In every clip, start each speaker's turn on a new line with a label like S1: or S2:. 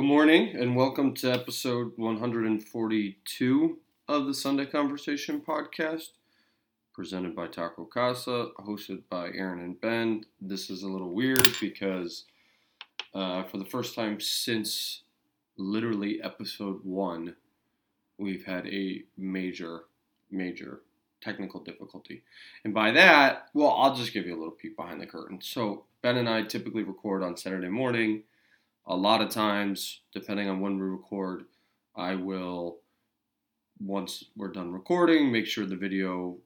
S1: Good morning, and welcome to episode 142 of the Sunday Conversation podcast, presented by Taco Casa, hosted by Aaron and Ben. This is a little weird because uh, for the first time since literally episode one, we've had a major, major technical difficulty. And by that, well, I'll just give you a little peek behind the curtain. So, Ben and I typically record on Saturday morning. A lot of times, depending on when we record, I will, once we're done recording, make sure the video,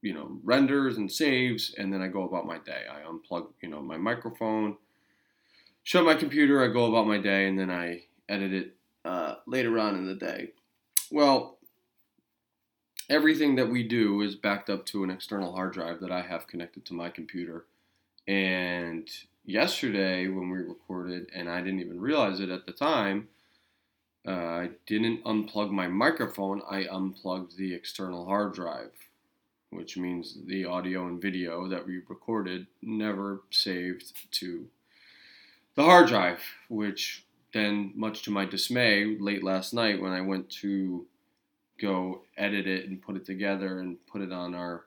S1: you know, renders and saves, and then I go about my day. I unplug, you know, my microphone, shut my computer, I go about my day, and then I edit it uh, later on in the day. Well, everything that we do is backed up to an external hard drive that I have connected to my computer. And yesterday, when we recorded, and I didn't even realize it at the time, uh, I didn't unplug my microphone, I unplugged the external hard drive, which means the audio and video that we recorded never saved to the hard drive, which then, much to my dismay, late last night when I went to go edit it and put it together and put it on our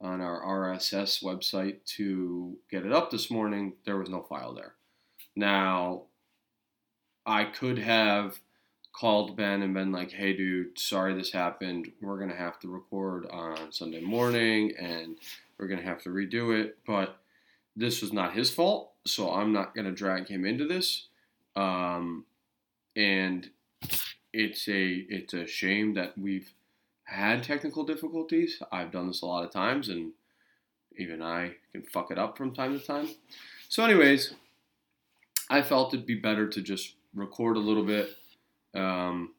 S1: on our RSS website to get it up this morning, there was no file there. Now, I could have called Ben and been like, "Hey, dude, sorry this happened. We're gonna have to record on Sunday morning, and we're gonna have to redo it." But this was not his fault, so I'm not gonna drag him into this. Um, and it's a it's a shame that we've had technical difficulties. I've done this a lot of times, and even I can fuck it up from time to time. So, anyways, I felt it'd be better to just record a little bit, um,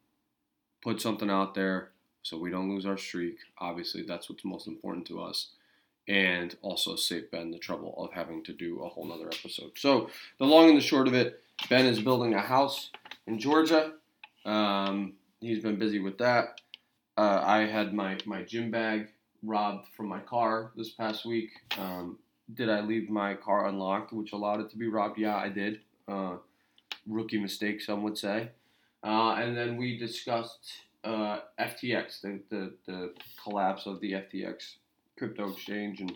S1: put something out there so we don't lose our streak. Obviously, that's what's most important to us. And also save Ben the trouble of having to do a whole nother episode. So, the long and the short of it Ben is building a house in Georgia. Um, he's been busy with that. Uh, I had my, my gym bag robbed from my car this past week. Um, did I leave my car unlocked, which allowed it to be robbed? Yeah, I did. Uh, rookie mistake, some would say. Uh, and then we discussed uh, FTX, the, the, the collapse of the FTX crypto exchange, and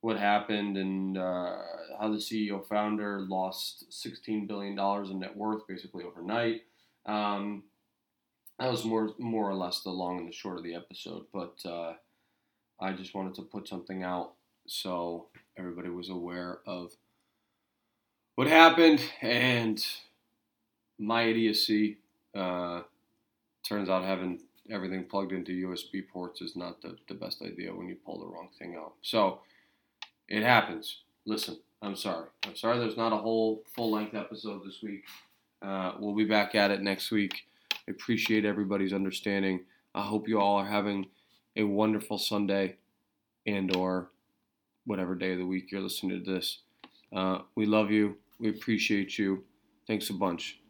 S1: what happened, and uh, how the CEO founder lost $16 billion in net worth basically overnight. Um, that was more more or less the long and the short of the episode, but uh, I just wanted to put something out so everybody was aware of what happened and my idiocy. Uh, turns out having everything plugged into USB ports is not the, the best idea when you pull the wrong thing out. So it happens. Listen, I'm sorry. I'm sorry there's not a whole full length episode this week. Uh, we'll be back at it next week. I appreciate everybody's understanding. I hope you all are having a wonderful Sunday and or whatever day of the week you're listening to this. Uh, we love you. We appreciate you. Thanks a bunch.